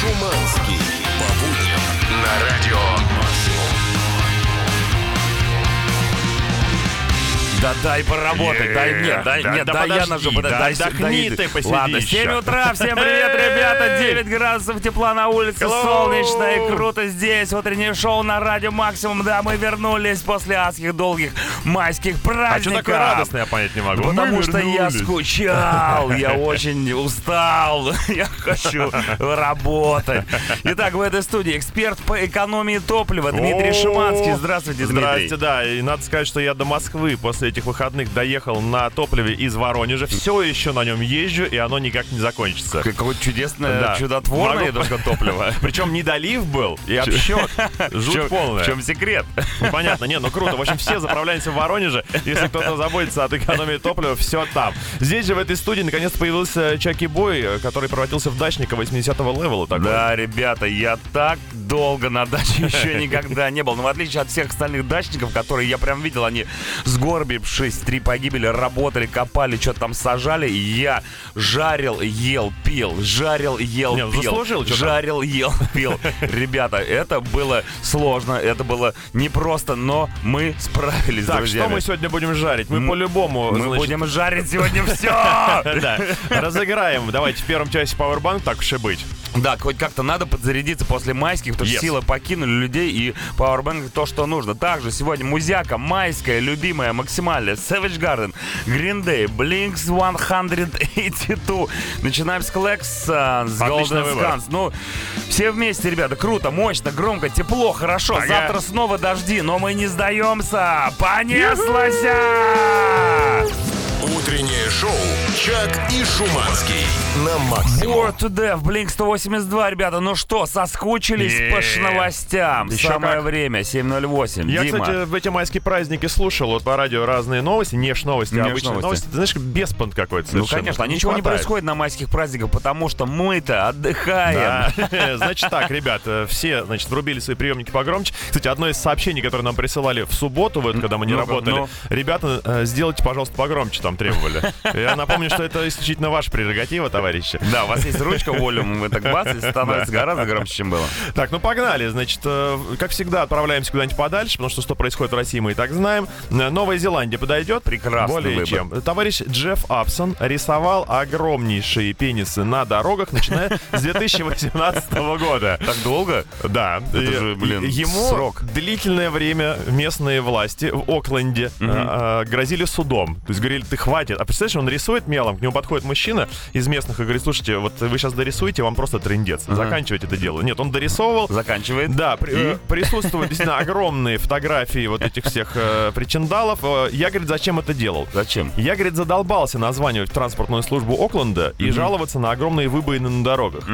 Шуманский. По будням на радио Да дай поработать, дай мне, дай да- мне, да дай я нажму, да дай отдохни дай- ты, посиди Ладно, еще. 7 утра, всем привет, ребята, 9 градусов тепла на улице, солнечно и круто здесь, утреннее шоу на радио Максимум, да, мы вернулись после адских долгих майских А что праздников. такое радостное, я понять не могу. Потому что я скучал, я очень устал, я хочу работать. Итак, в этой студии эксперт по экономии топлива Дмитрий Шиманский. Здравствуйте, Дмитрий. Здрасте, да. И надо сказать, что я до Москвы после этих выходных доехал на топливе из Воронежа. Все еще на нем езжу, и оно никак не закончится. Какое чудесное, Да. чудотворное Могу- только топливо. Причем не долив был, и. В Жуть полная. В чем секрет? Ну, Понятно, не, ну круто. В общем, все заправляемся в Воронеже. Если кто-то заботится от экономии топлива, все там. Здесь же, в этой студии, наконец появился Чаки Бой, который превратился в дачника 80-го левела. такой. Да, ребята, я так долго на даче еще никогда не был. Но в отличие от всех остальных дачников, которые я прям видел, они сгорбившись, три погибели, работали, копали, что-то там сажали. Я жарил, ел, пил, жарил, ел, Не, ну, пил. заслужил. Жарил, ел, пил. Ребята, это было сложно, это было непросто, но мы справились, Так, друзья. что мы сегодня будем жарить? Мы по-любому, Мы значит, будем жарить сегодня все. Разыграем. Давайте в первом часе Powerbank, так уж и быть. Да, хоть как-то надо подзарядиться после майских, потому что Yes. силы покинули людей и Powerbank то, что нужно. Также сегодня музяка, майская, любимая, максимальная, Savage Garden, Green Day, Blinks 182. Начинаем с Клекса, с Отличный Golden. Scans. Ну, все вместе, ребята, круто, мощно, громко, тепло, хорошо. Ага. Завтра снова дожди, но мы не сдаемся. Понеслась! Утреннее шоу «Чак и Шуманский» на «Максимум». War to Death, Blink 182, ребята, ну что, соскучились Е. по новостям? Еще Самое как. время, 7.08. Я, Дима. кстати, в эти майские праздники слушал вот по радио разные новости, не ж новости, а Не ж обычные новости. новости. Ты знаешь, беспонт какой-то Ну, совершенно. конечно, а ничего не хватает. происходит на майских праздниках, потому что мы-то отдыхаем. Да. Значит так, ребят, все, значит, врубили свои приемники погромче. Кстати, одно из сообщений, которое нам присылали в субботу, вот, когда мы не работали, ну. ребята, э, сделайте, пожалуйста, погромче, там требовали. Я напомню, что это исключительно ваша прерогатива, товарищи. Да, у вас есть ручка, волюм, вы так бац, и становится гораздо громче, чем было. Так, ну погнали. Значит, э, как всегда, отправляемся куда-нибудь подальше, потому что что происходит в России, мы и так знаем. Э, Новая Зеландия подойдет? Прекрасный Более выбор. чем. Товарищ Джефф Апсон рисовал огромнейшие пенисы на дорогах, начиная с 2018 года. Так долго? Да. Это же, блин, ему срок. длительное время местные власти в Окленде э, грозили судом. То есть говорили, ты хватит. А представляешь, он рисует мелом, к нему подходит мужчина из местных и говорит, слушайте, вот вы сейчас дорисуете, вам просто трендец. Заканчивайте это дело. Нет, он дорисовывал. Заканчивает. Да, при- И? э, присутствуют действительно огромные фотографии вот этих всех э, причиндалов. Э, Я, говорит, зачем это делал? Зачем? Я, говорит, задолбался названивать в транспортную службу Окленда и жаловаться на огромные выбоины на дорогах.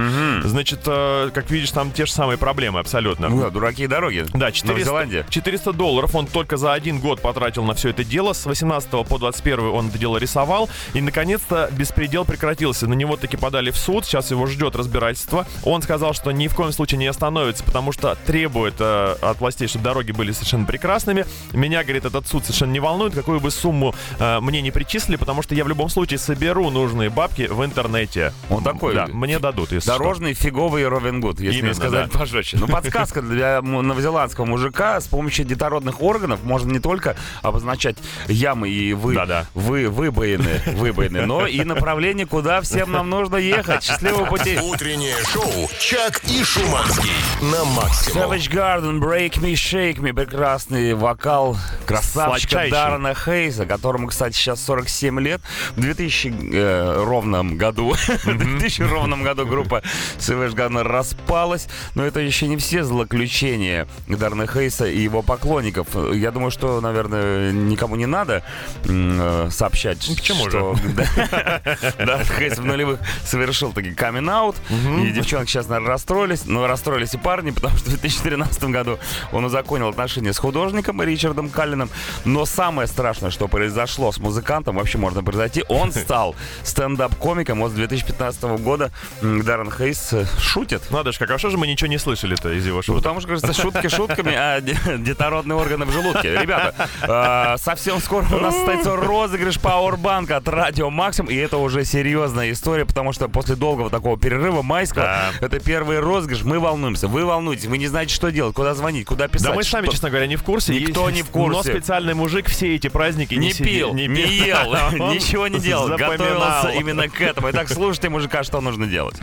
Значит, э, как видишь, там те же самые проблемы абсолютно. Ну да, дураки и дороги. Да, Новая 400, Зеландия. 400 долларов он только за один год потратил на все это дело. С 18 по 21 он это дело рисовал. И, наконец-то, беспредел прекратился. На него таки подали в суд. Сейчас его ждет разбирательство. Он сказал, что ни в коем случае не остановится, потому что требует э, от властей, чтобы дороги были совершенно прекрасными. Меня, говорит, этот суд совершенно не волнует, какую бы сумму э, мне не причислили, потому что я в любом случае соберу нужные бабки в интернете. Он такой Да, мне дадут, если что. Дорожный фиговый Робин Гуд, если Именно, сказать да. пожестче. Ну, подсказка для новозеландского мужика с помощью детородных органов можно не только обозначать ямы и вы, Да-да. вы, выбоины, выбоины, но и направление, куда всем нам нужно ехать. Счастливого пути! Утреннее шоу «Чак и Шуманский» на «Максимум». Savage Garden, Break Me, Shake Me. Прекрасный вокал красавчика Сладчайший. Даррена Хейза, которому, кстати, сейчас 47 лет. В 2000 э, ровном году, в 2000 ровном году группа Savage Garden распалась. Но это еще не все злоключения Даррена Хейса и его поклонников. Я думаю, что, наверное, никому не надо э, сообщать, почему что да, Даррен Хейс в нулевых совершил таки камин-аут. И девчонки сейчас, наверное, расстроились. Но расстроились и парни, потому что в 2013 году он узаконил отношения с художником Ричардом Каллином. Но самое страшное, что произошло с музыкантом, вообще можно произойти, он стал стендап-комиком. Вот с 2015 года Даррен Хейс э, шутит. Надо же, как, а что же мы ничего не слышали-то из его Ну, шуток? потому что, кажется, шутки шутками, а де- детородные органы в желудке. Ребята, э, совсем скоро у нас состоится розыгрыш Powerbank от Радио Максим. И это уже серьезная история, потому что после долгого такого перерыва майского, Да. это первый розыгрыш, мы волнуемся. Вы волнуетесь, вы не знаете, что делать, куда звонить, куда писать. Да мы сами, что- честно говоря, не в курсе. Никто не в курсе. Но специальный мужик все эти праздники Не сидел- пил, не, пил. ел, Он ничего не делал, запоминал. готовился именно к этому. Итак, слушайте мужика, что нужно делать.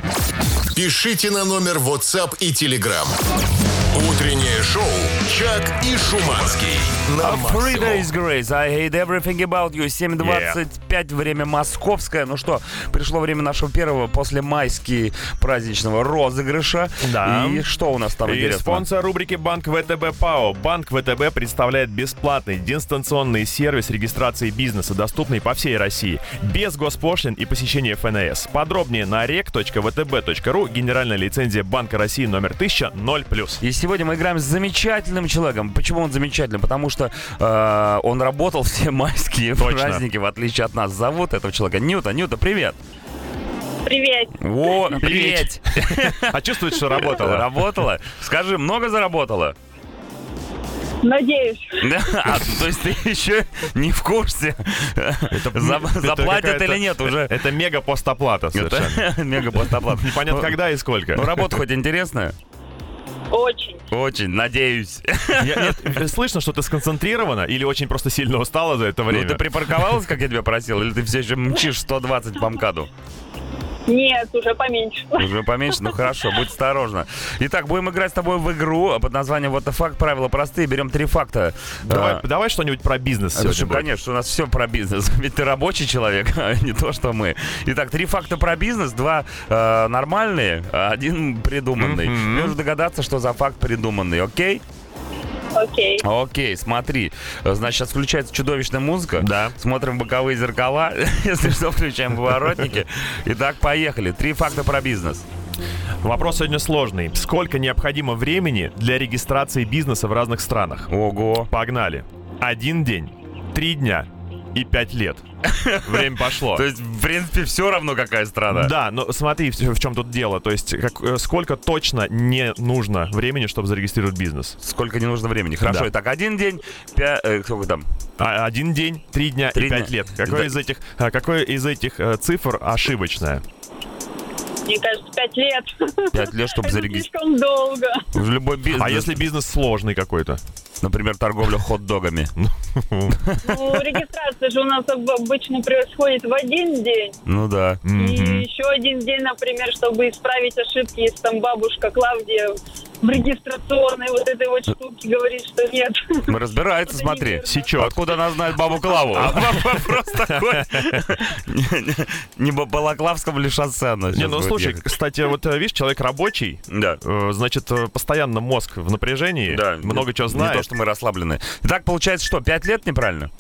Пишите на номер WhatsApp и Telegram. Утреннее шоу «Чак и Шуманский» на Three максимум. Days Grace, I hate everything about you. 7.25, время московское. Ну что, пришло время нашего первого после майски праздничного розыгрыша. Да. И что у нас там И интересно? спонсор рубрики Банк ВТБ ПАО. Банк ВТБ представляет бесплатный дистанционный сервис регистрации бизнеса, доступный по всей России, без госпошлин и посещения ФНС. Подробнее на rec.vtb.ru, генеральная лицензия Банка России номер 1000, 0+. И сегодня мы играем с замечательным человеком. Почему он замечательный? Потому что э, он работал все майские Точно. праздники, в отличие от нас. Зовут этого человека Ньюта. Ньюта, привет. Привет. О, привет. А чувствует, что работало? Работала? Скажи, много заработала? Надеюсь. Да, а, то есть ты еще не в курсе, За- Это заплатят или нет уже. Это мега постоплата совершенно. Мега постоплат. Непонятно Ну, когда и сколько. Ну, работа хоть интересная? Очень. Очень, надеюсь. Я- нет, слышно, что ты сконцентрирована или очень просто сильно устала за это Ну, время? ты припарковалась, как я тебя просил, или ты все еще мчишь 120 по МКАДу? Нет, уже поменьше. Уже поменьше? Ну хорошо, будь осторожна. Итак, будем играть с тобой в игру под названием Вот the Fact. Правила простые. Берем три факта. Давай, А, давай что-нибудь про бизнес сегодня будет. конечно, у нас все про бизнес. Ведь ты рабочий человек, а не то, что мы. Итак, три факта про бизнес, два э, нормальные, а один придуманный. Мгм. Нужно догадаться, что за факт придуманный, окей? Окей. Окей, смотри. Значит, сейчас включается чудовищная музыка. Да. Смотрим боковые зеркала. Если что, включаем поворотники. Итак, поехали. Три факта про бизнес. Вопрос сегодня сложный. Сколько необходимо времени для регистрации бизнеса в разных странах? Ого. Погнали. Один день, три дня и пять лет. Время пошло. То есть, в принципе, все равно, какая страна. Да, но смотри, в, чем тут дело. То есть, как- э, сколько точно не нужно времени, чтобы зарегистрировать бизнес? Сколько не нужно времени. Хорошо, Да. итак, один день, пя- э, сколько там? А, один день, три дня Три и пять дня. лет. Какой Да. из этих, а, какой из этих э, цифр ошибочная? Мне кажется, пять лет. Пять лет, чтобы зарегистрировать. слишком долго. В любой бизнес. А если бизнес сложный какой-то? Например, торговля хот-догами. Ну, регистрация же у нас об- обычно происходит в один день. Ну да. И еще один день, например, чтобы исправить ошибки, если там бабушка Клавдия в регистрационной вот этой вот штуке говорит, что нет. Мы разбирается, смотри. Сечет. Откуда она знает бабу Клаву? А Вопрос такой. Не по Балаклавскому ли шоссе Не, ну слушай, кстати, вот э, видишь, человек рабочий, Да. э, значит, э, постоянно мозг в напряжении, Да, много чего Не знает. то, что мы расслаблены. Итак, получается, что, пять лет неправильно?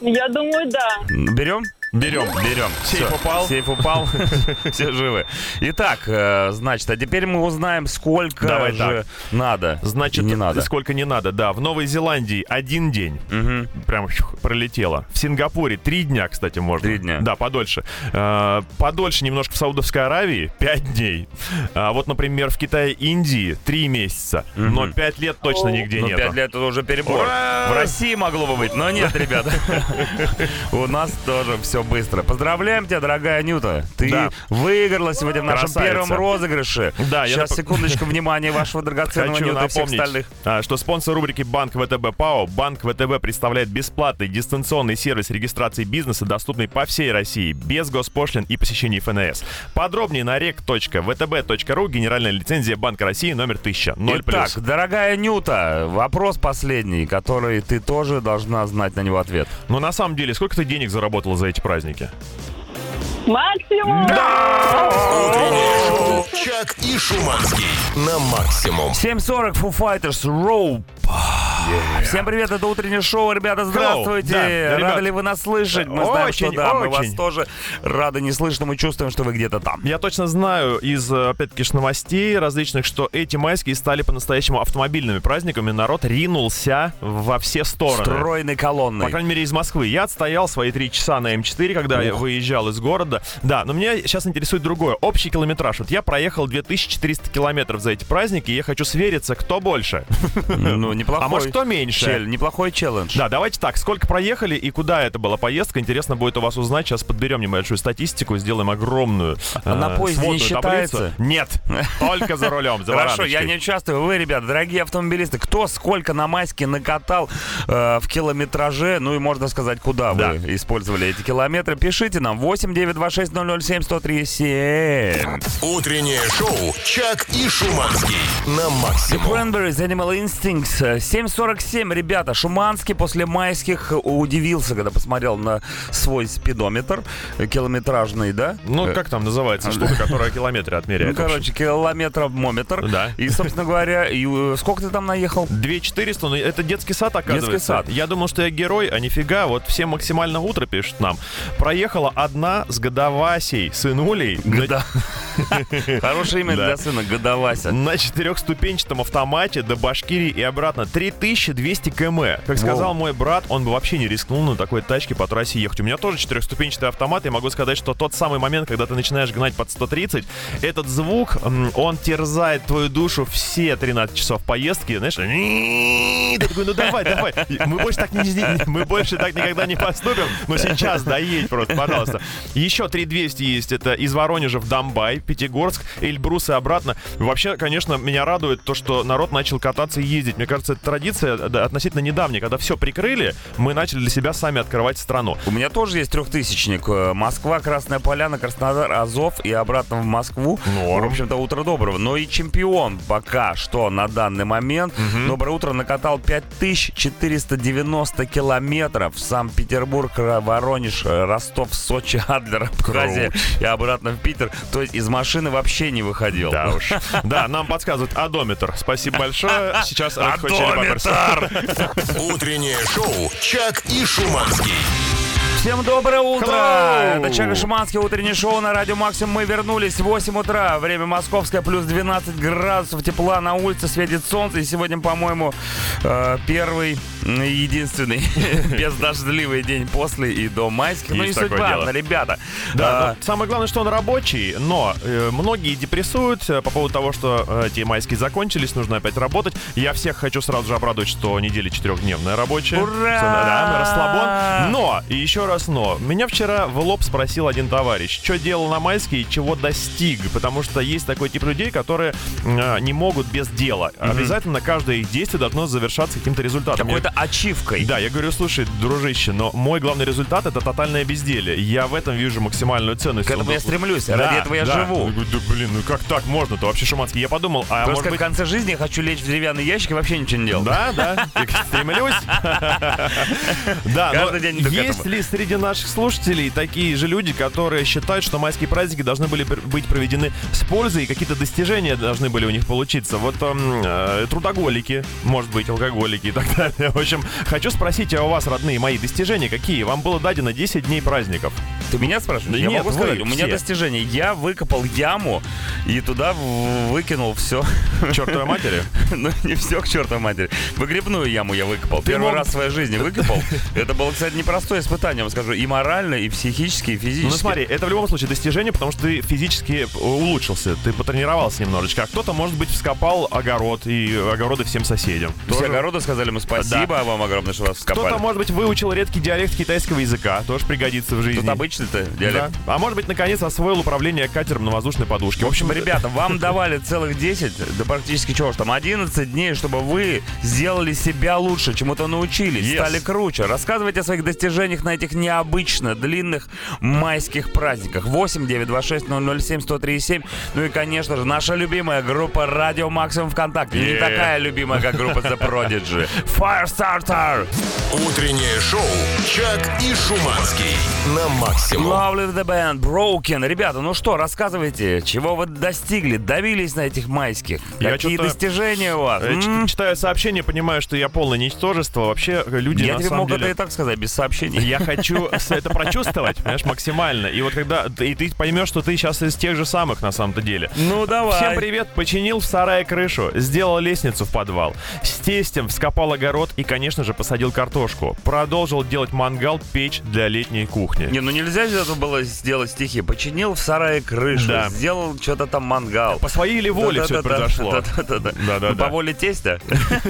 Я думаю, да. Берем? Берем. Берем. Сейф Всё. упал. Сейф упал. Все живы. Итак, э, значит, а теперь мы узнаем, сколько Давай же надо. Значит, и не надо. сколько не надо, да. В Новой Зеландии один день. Мгм. Прям пролетело. В Сингапуре три дня, кстати, можно. Три дня. Да, подольше. Э, подольше немножко в Саудовской Аравии пять дней. А вот, например, в Китае, Индии три месяца. Но пять лет точно нигде Ну, нет. пять лет это уже перебор. Ура! В России могло бы быть, но нет, ребята. У нас тоже все быстро. Поздравляем тебя, дорогая Нюта. Ты Да. выиграла сегодня в нашем Красавица. первом розыгрыше. Да, я Сейчас, нап- секундочку, внимания вашего драгоценного Хочу Нюта и всех остальных. а, что спонсор рубрики «Банк ВТБ ПАО» Банк ВТБ представляет бесплатный дистанционный сервис регистрации бизнеса, доступный по всей России, без госпошлин и посещений ФНС. Подробнее на rec.vtb.ru, генеральная лицензия Банка России номер 1000. 0 Итак, дорогая Нюта, вопрос последний, который ты тоже должна знать на него ответ. Но на самом деле, сколько ты денег заработала за эти праздники? praznike. Максимум! Утреннее шоу «Чак и Шуманский» на максимум. 7.40 Foo Fighters Rope. Всем привет, это утреннее шоу, ребята, здравствуйте. Да, рады ребят, ли вы нас слышать? Мы знаем, что очень, да, мы вас очень. тоже рады не слышно, мы чувствуем, что вы где-то там. Я точно знаю из, опять-таки, новостей различных, что эти майские стали по-настоящему автомобильными праздниками. Народ ринулся во все стороны. Стройной колонной. По крайней мере, из Москвы. Я отстоял свои три часа на М4, когда я выезжал из города. Да, но меня сейчас интересует другое. Общий километраж. Вот я проехал 2400 километров за эти праздники, и я хочу свериться, кто больше. Ну, неплохой. А может, кто меньше. Чель- неплохой челлендж. Да, давайте так, сколько проехали и куда это была поездка, интересно будет у вас узнать. Сейчас подберем небольшую статистику, сделаем огромную А на э, поезде не сводную таблицу. считается? Нет, только за рулем, за Хорошо, я не участвую. Вы, ребята, дорогие автомобилисты, кто сколько на майске накатал э, в километраже, ну и можно сказать, куда Да. вы использовали эти километры, пишите нам 8 926 007 137. Утреннее шоу «Чак и Шуманский» на максимум. Cranberries Animal Instincts. 7.47, ребята. Шуманский после майских удивился, когда посмотрел на свой спидометр километражный, да? Ну, Э, как там называется штука, которая километры Ну, отмеряет? короче, километромометр. Да. И, собственно говоря, и, э, сколько ты там наехал? 2400, ну это детский сад, оказывается. Детский сад. Я думал, что я герой, а нифига. Вот все максимально утро пишут нам. Проехала одна с годовасей, сынулей, на- Да. Хорошее имя для сына, Годовася. на четырехступенчатом автомате до Башкирии и обратно 3200 км. Как сказал мой брат, он бы вообще не рискнул на такой тачке по трассе ехать. У меня тоже четырехступенчатый автомат, и могу сказать, что тот самый момент, когда ты начинаешь гнать под 130, этот звук, он терзает твою душу все 13 часов поездки, знаешь, ты такой, ну давай, давай, мы больше так, не, мы больше так никогда не поступим, но сейчас доедь просто, пожалуйста. Еще 3200 есть, это из Воронежа в Домбай, Пятигорск, Эльбрус и обратно. Вообще, конечно, меня радует то, что народ начал кататься и ездить. Мне кажется, это традиция относительно недавняя. Когда все прикрыли, мы начали для себя сами открывать страну. У меня тоже есть трехтысячник. Э, Москва, Красная Поляна, Краснодар, Азов и обратно в Москву. Норм. В общем-то, утро доброго. Но и чемпион пока что на данный момент. Доброе утро накатал 5490 километров. Санкт-Петербург, Воронеж, э, Ростов, Сочи, Адлер, Абхазия и обратно в Питер. То есть из машины вообще не выходил. Да уж. Да, нам подсказывают одометр. Спасибо большое. Сейчас. Одометр! Утреннее шоу «Чак и Шуманский». Всем доброе утро! Hello! Это Чак Шуманский, утреннее шоу на Радио Максимум. Мы вернулись в 8 утра. Время московское, плюс 12 градусов тепла на улице, светит солнце. И сегодня, по-моему, э, первый, единственный бездождливый день после и до майских. Ну, не Есть суть дело. ребята. Да, А, но самое главное, что он рабочий, но э, многие депрессуют по поводу того, что э, те майские закончились, нужно опять работать. Я всех хочу сразу же обрадовать, что неделя четырехдневная рабочая. Ура! Да, расслабон. Но, и еще раз но, меня вчера в лоб спросил один товарищ, что делал на майские и чего достиг, потому что есть такой тип людей, которые э, не могут без дела. Обязательно каждое их действие должно завершаться каким-то результатом. Я- Какой-то ачивкой. да, я говорю, слушай, дружище, но мой главный результат это тотальное безделие. Я в этом вижу максимальную ценность. К этому я стремлюсь, ради этого я да. живу. Я да блин, ну как так можно-то вообще, Шуманский? Я подумал, а Просто может как быть... в конце жизни я хочу лечь в деревянный ящик и вообще ничего не делать. Да, да, стремлюсь. Да, Каждый день есть ли среди наших слушателей такие же люди, которые считают, что майские праздники должны были быть проведены с пользой и какие-то достижения должны были у них получиться? Вот эм, э, трудоголики, может быть, алкоголики и так далее. В общем, хочу спросить, а у вас, родные мои, достижения какие? Вам было дадено 10 дней праздников. Ты меня спрашиваешь? Да я нет, могу сказать, у меня все. достижение. Я выкопал яму и туда выкинул все. Чертовой матери. Ну, не все к чертовой матери. Выгребную яму я выкопал. Первый мог- раз в своей жизни выкопал. Это было, кстати, непростое испытание, вам скажу. И морально, и психически, и физически. Ну смотри, это в любом случае достижение, потому что ты физически улучшился, ты потренировался немножечко. А кто-то, может быть, вскопал огород и огороды всем соседям. Все Тоже- огороды сказали мы спасибо вам огромное, что вас Кто-то, вскопали. может быть, выучил редкий диалект китайского языка, тоже пригодится в жизни. Тут обычный-то Да. диалект. А может быть, наконец, освоил управление катером на воздушной подушке. В общем, ребята, вам давали целых 10, да практически чего ж там, 11 дней, чтобы вы сделали себя лучше, чему-то научились, Yes. стали круче. Рассказывайте о своих достижениях на этих необычно длинных майских праздниках. 8 926 007 137. Ну и, конечно же, наша любимая группа Радио Максимум ВКонтакте. Не Yeah. такая любимая, как группа The Prodigy. Firestarter! Утреннее шоу «Чак и Шуманский» на максимум. Lovely the band, Broken. Ребята, ну что, рассказывайте, чего вы достигли, добились на этих майских? Я Какие достижения у вас? Э, ч- М? Читаю сообщение, понимаю, что я полное ничтожество. Вообще, э, люди Я на тебе самом мог деле... это и так сказать, без сообщений. Я хочу хочу это прочувствовать, понимаешь, максимально. И вот когда и ты поймешь, что ты сейчас из тех же самых на самом-то деле. Ну, давай. Всем привет! Починил в сарае крышу, сделал лестницу в подвал, с тестем вскопал огород и, конечно же, посадил картошку. Продолжил делать мангал, печь для летней кухни. Не, ну нельзя же это было сделать стихи. Починил в сарае крышу, Да. сделал что-то там мангал. По своей ли воле все это Да-да-да, произошло? да-да-да. Ну, По воле тестя?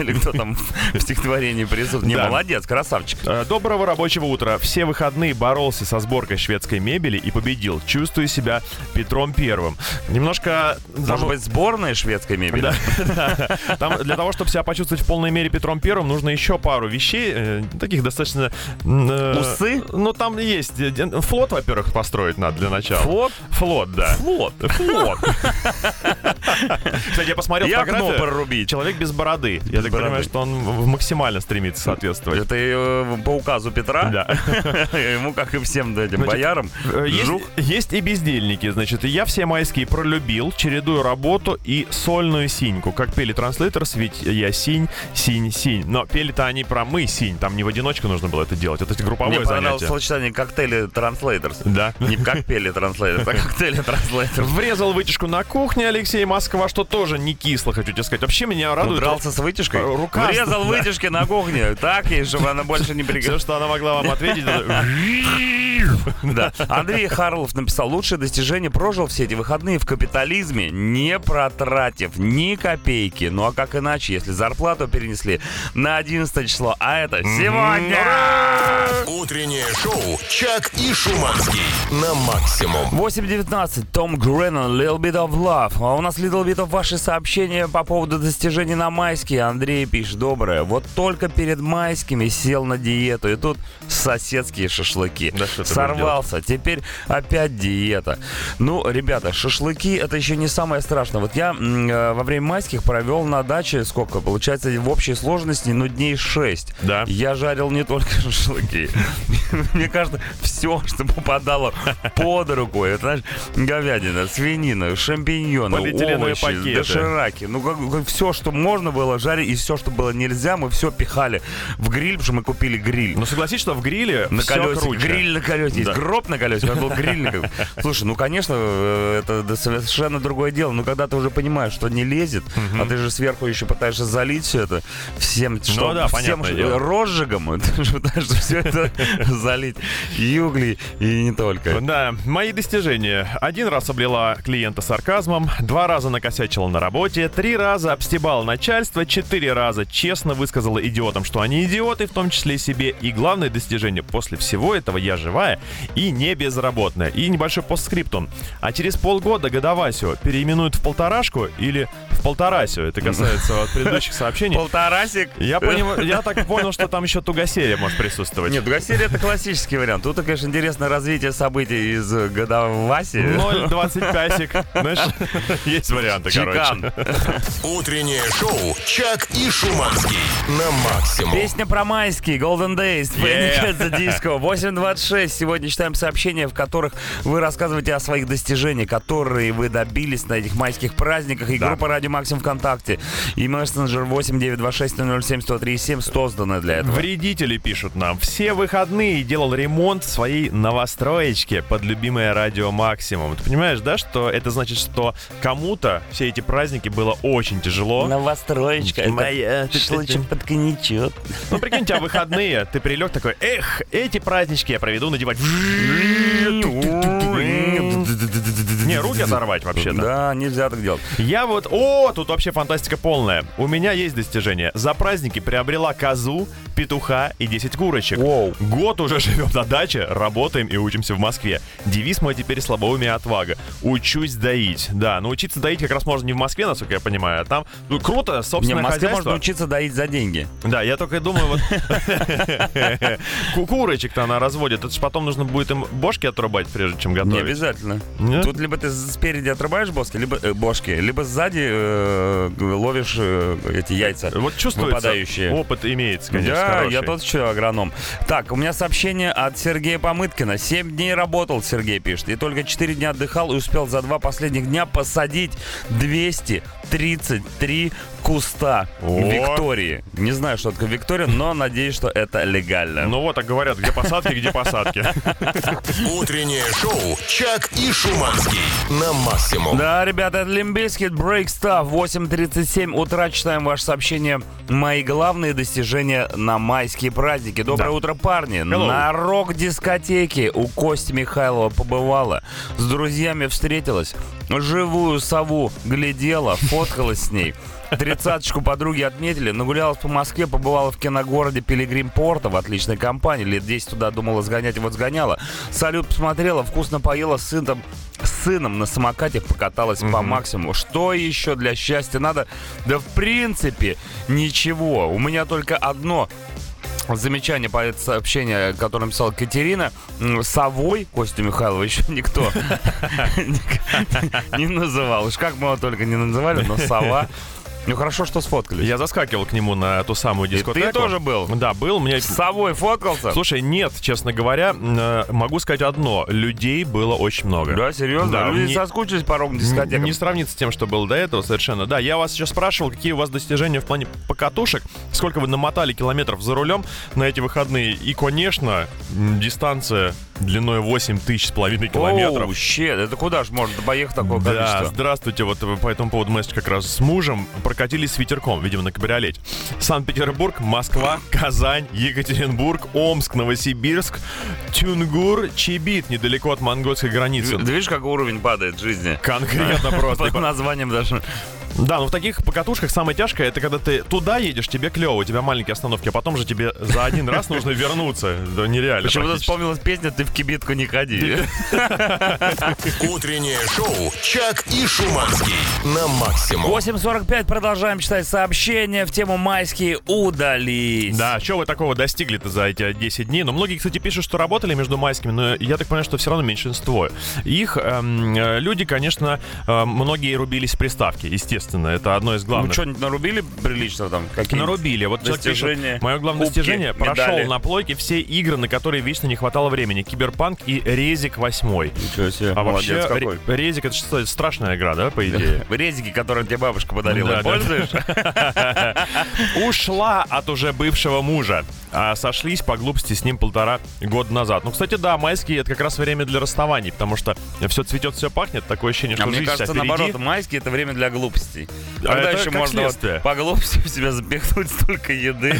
Или кто там в стихотворении присутствует? Не, Да. молодец, красавчик. Э, Доброго рабочего утра. Все выходные боролся со сборкой шведской мебели и победил. Чувствую себя Петром Первым. Немножко... Может быть, сборная шведской мебели? Да. Там для того, чтобы себя почувствовать в полной мере Петром Первым, нужно еще пару вещей, э, таких достаточно... э, Усы? Ну, там есть. э, Флот, во-первых, построить надо для начала. Флот? Флот, да. Флот. Флот. Кстати, я посмотрел окно фотографию. прорубить. Человек без бороды. Я так понимаю, бороды. что он максимально стремится соответствовать. Это по указу Петра. Да. Ему, как и всем этим Значит, боярам, Э, Есть, жук. есть и бездельники, значит, я все майские пролюбил, чередую работу и сольную синьку. Как пели Translators, ведь я синь, синь, синь. Но пели-то они про мы синь, там не в одиночку нужно было это делать, это групповое Мне понравилось занятие. сочетание коктейли Translators. Да. Не как пели Translators, а коктейли Translators. Врезал вытяжку на кухне Алексей Москва, что тоже не кисло, хочу тебе сказать. Вообще меня радует... дрался с вытяжкой? Рука- Врезал да. вытяжки на кухне. Так ей, чтобы она больше не Все, пригодилась. что она могла вам ответить. Да. Андрей Харлов написал, лучшее достижение прожил все эти выходные в капитализме, не протратив ни копейки. Ну а как иначе, если зарплату перенесли на 11 число, а это сегодня! Утреннее шоу «Чак и Шуманский» на максимум. 8.19, Том Греннон, Little Bit of Love. А у нас Little Bit of ваши сообщения по поводу достижений на майские. Андрей пишет, доброе. Вот только перед майскими сел на диету, и тут соседские шашлыки. Да Сорвался, теперь опять диета. Ну, ребята, шашлыки это еще не самое страшное. Вот я э, во время майских провел на даче, сколько, получается, в общей сложности, ну, дней 6. Да. Я жарил не только шашлыки. Мне кажется, все, что попадало под руку, это, знаешь, говядина, свинина, шампиньоны, овощи, пакеты. дошираки. Ну, как, все, что можно было жарить, и все, что было нельзя, мы все пихали в гриль, потому что мы купили гриль. Ну согласись, что в гриле На круче. гриль на колесе, есть Да. гроб на колесе, нас был гриль на колесе. Слушай, ну, конечно, э, это совершенно другое дело, но когда ты уже понимаешь, что не лезет, а ты же сверху еще пытаешься залить все это всем, что, Ну да, всем розжигом, ты же пытаешься все это залить, и угли, и не только. Да, мои достижения. Один раз облила клиента сарказмом, два раза накосячила на работе, три раза обстебала начальство, четыре раза честно высказала идиотам, что они идиоты, в том числе и себе. И главное достижение после всего этого я живая и не безработная. И небольшой постскриптум. А через полгода годовасю переименуют в полторашку или в полторасю. Это касается вот предыдущих сообщений. Полторасик. Я, поним- я так понял, что там еще тугосерия может присутствовать. Нет, Гасерия это классический вариант. Тут, конечно, интересное развитие событий из э, годоваси. 0,25. Знаешь, есть варианты, Чекан. короче. Утреннее шоу «Чак и Шуманский» на максимум. Песня про майские, Golden Days, Panic Yeah. at the Disco, 8.26. Сегодня читаем сообщения, в которых вы рассказываете о своих достижениях, которые вы добились на этих майских праздниках. И Да. группа Радио Максим ВКонтакте. И мессенджер 8926-007-103-7 созданы для этого. Вредители пишут нам. Все выходные делал ремонт своей новостроечке под любимое радио Максимум. Ты понимаешь, да, что это значит, что кому-то все эти праздники было очень тяжело. Новостроечка. Моя. Шлычек под коньячок. Ну, прикинь, у тебя выходные, ты прилег такой, эх, эти празднички я проведу надевать. Не, руки оторвать вообще-то. Да, нельзя так делать. Я вот... О, тут вообще фантастика полная. У меня есть достижение. За праздники приобрела козу, петуха и 10 курочек. Воу. Год уже живем на даче, работаем и учимся в Москве. Девиз мой теперь слабоумие отвага. Учусь доить. Да, научиться доить как раз можно не в Москве, насколько я понимаю, а там... Ну, круто, Не, в Москве хозяйство. можно учиться доить за деньги. Да, я только и думаю, вот... Ку- Курочек-то она разводит. Это же потом нужно будет им бошки отрубать, прежде чем Не готовить. обязательно. Нет? Тут либо ты спереди отрубаешь боски, либо э, бошки, либо сзади э, ловишь э, эти яйца. Вот чувствуется, выпадающие. опыт имеется, конечно, да, хороший. я тот еще агроном. Так, у меня сообщение от Сергея Помыткина. Семь дней работал, Сергей пишет, и только четыре дня отдыхал и успел за два последних дня посадить 233 куста О. Виктории. Не знаю, что такое Виктория, но надеюсь, что это легально. Ну вот так говорят, где посадки, где посадки. Утреннее шоу «Чак и Шуманский» на максимум. Да, ребята, это Limp Bizkit, Break Stuff, 8.37 утра. Читаем ваше сообщение. Мои главные достижения на майские праздники. Доброе Да. утро, парни. Hello. На рок-дискотеке у Кости Михайлова побывала. С друзьями встретилась. Живую сову глядела, фоткалась с ней. Тридцаточку подруги отметили, нагулялась по Москве, побывала в киногороде Пилигрим Порта в отличной компании. Лет 10 туда думала сгонять, вот сгоняла. Салют посмотрела, вкусно поела с сыном, с сыном на самокате покаталась по максимуму. Что еще для счастья надо? Да в принципе ничего. У меня только одно замечание по это сообщение, которое написала Катерина. Совой Костю Михайлова еще никто не называл. Уж как мы его только не называли, но сова. Ну хорошо, что сфоткались. Я заскакивал к нему на ту самую И дискотеку. ты тоже был? Да, был. Мне С совой фоткался? Слушай, нет, честно говоря, э, могу сказать одно. Людей было очень много. Да, серьезно? Да, Люди не- соскучились по рок-дискотекам? Не сравнится с тем, что было до этого, совершенно. Да, я вас сейчас спрашивал, какие у вас достижения в плане покатушек, сколько вы намотали километров за рулем на эти выходные. И, конечно, дистанция длиной 8 тысяч с половиной километров. Оу, щет, это куда же можно поехать такое Да, количество? здравствуйте. Вот по этому поводу мы как раз с мужем прокатились с ветерком, видимо, на кабриолете. Санкт-Петербург, Москва, Казань, Екатеринбург, Омск, Новосибирск, Тюнгур, Чебит, недалеко от монгольской границы. Ты видишь, как уровень падает в жизни? Конкретно просто. По названиям даже. Да, но в таких покатушках самое тяжкое, это когда ты туда едешь, тебе клево, у тебя маленькие остановки, а потом же тебе за один раз нужно вернуться. Да нереально. Почему-то вспомнилась песня «Ты в кибитку не ходи». Утреннее шоу «Чак и Шуманский» на максимум. 8.45 продолжаем читать сообщения в тему «Майские удались». Да, что вы такого достигли-то за эти 10 дней? Ну, многие, кстати, пишут, что работали между майскими, но я так понимаю, что все равно меньшинство. Их эм, люди, конечно, э, многие рубились в приставке, естественно. Это одно из Ну, главных. что-нибудь нарубили прилично там? Какие Нарубили. Вот человек пишет, достижения, мое главное кубки, достижение медали. прошел на плойке все игры, на которые вечно не хватало времени. Киберпанк и Резик 8. Ничего себе, А молодец вообще, какой. Ре- Резик это что, страшная игра, да, по идее? Резики, которые тебе бабушка подарила, Да, да. пользуешь? Ушла от уже бывшего мужа. А сошлись по глупости с ним полтора года назад. Ну, кстати, да, майские это как раз время для расставаний, потому что все цветет, все пахнет. Такое ощущение, что А мне жизнь вся кажется, впереди. наоборот, майские это время для глупостей. А Когда это еще можно вот по глупости в себя запихнуть столько еды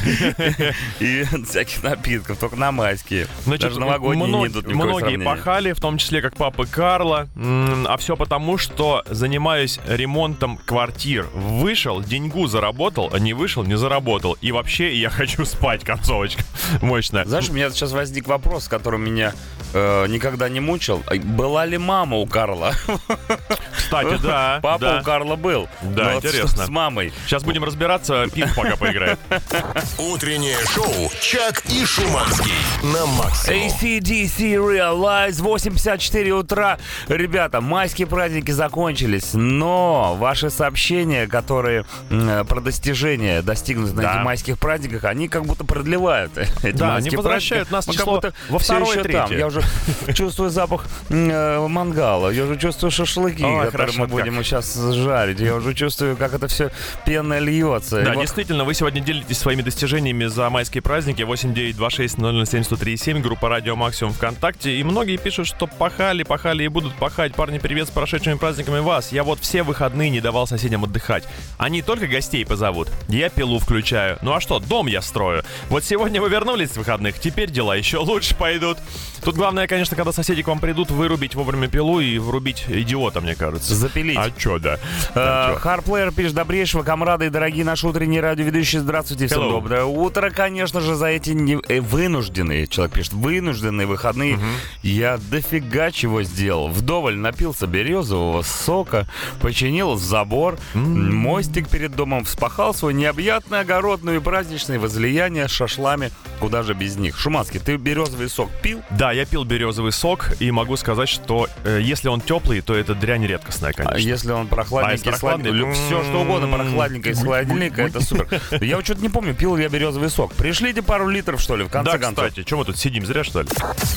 и всяких напитков, только на майские. Значит, Даже новогодние не идут Многие пахали, в том числе как папа Карла. А все потому, что занимаюсь ремонтом квартир. Вышел, деньгу заработал, а не вышел, не заработал. И вообще я хочу спать, концовочка. Мощная. Знаешь, у меня сейчас возник вопрос, который меня э, никогда не мучил. Была ли мама у Карла? Кстати, да. Папа да. у Карла был. Да, Но вот интересно. С мамой. Сейчас будем разбираться, Пинк пока поиграет. Утреннее шоу «Чак и Шуманский» на максимум. ACDC Realize 8.54 утра. Ребята, майские праздники закончились, но ваши сообщения, которые м, про достижения достигнуты на Да. этих майских праздниках, они как будто продлевают эти Да, майские они возвращают нас Мы число как будто во всё второе, еще там. третье. Я уже чувствую запах э, мангала, я уже чувствую шашлыки, Ой, которые хорошо, мы будем как. сейчас жарить. Я уже чувствую, как это все пенно льется. И Да, вот действительно, вы сегодня делитесь своими достижениями за майские праздники. 8926 группа Радио Максимум ВКонтакте. И многие пишут, что пахали, пахали и будут пахать. Парни, привет с прошедшими праздниками вас. Я вот все выходные не давал соседям отдыхать. Они только гостей позовут. Я пилу включаю. Ну а что, дом я строю. Вот сегодня вы вернулись с выходных, теперь дела еще лучше пойдут. Тут главное, конечно, когда соседи к вам придут, вырубить вовремя пилу и врубить идиота, мне кажется. Запилить. А чё, да? Чё? Харплеер пишет, добрейшего, комрады и дорогие наши утренние радиоведущие, здравствуйте, всем Hello. доброе утро, конечно же, за эти не- э, вынужденные, человек пишет, вынужденные выходные, я дофига чего сделал, вдоволь напился березового сока, починил забор, мостик перед домом, вспахал свой необъятный огород, ну и праздничные возлияния с шашлами, куда же без них. Шуманский, ты березовый сок пил? Да, я пил березовый сок и могу сказать, что э, если он теплый, то это дрянь редкостная, конечно. А если он прохладненький, А если прохладный? все что угодно прохладненькое из холодильника, это супер. Я вот что-то не помню, пил я березовый сок. Пришлите пару литров, что ли, в конце да, концов. кстати, чем мы тут сидим, зря что ли?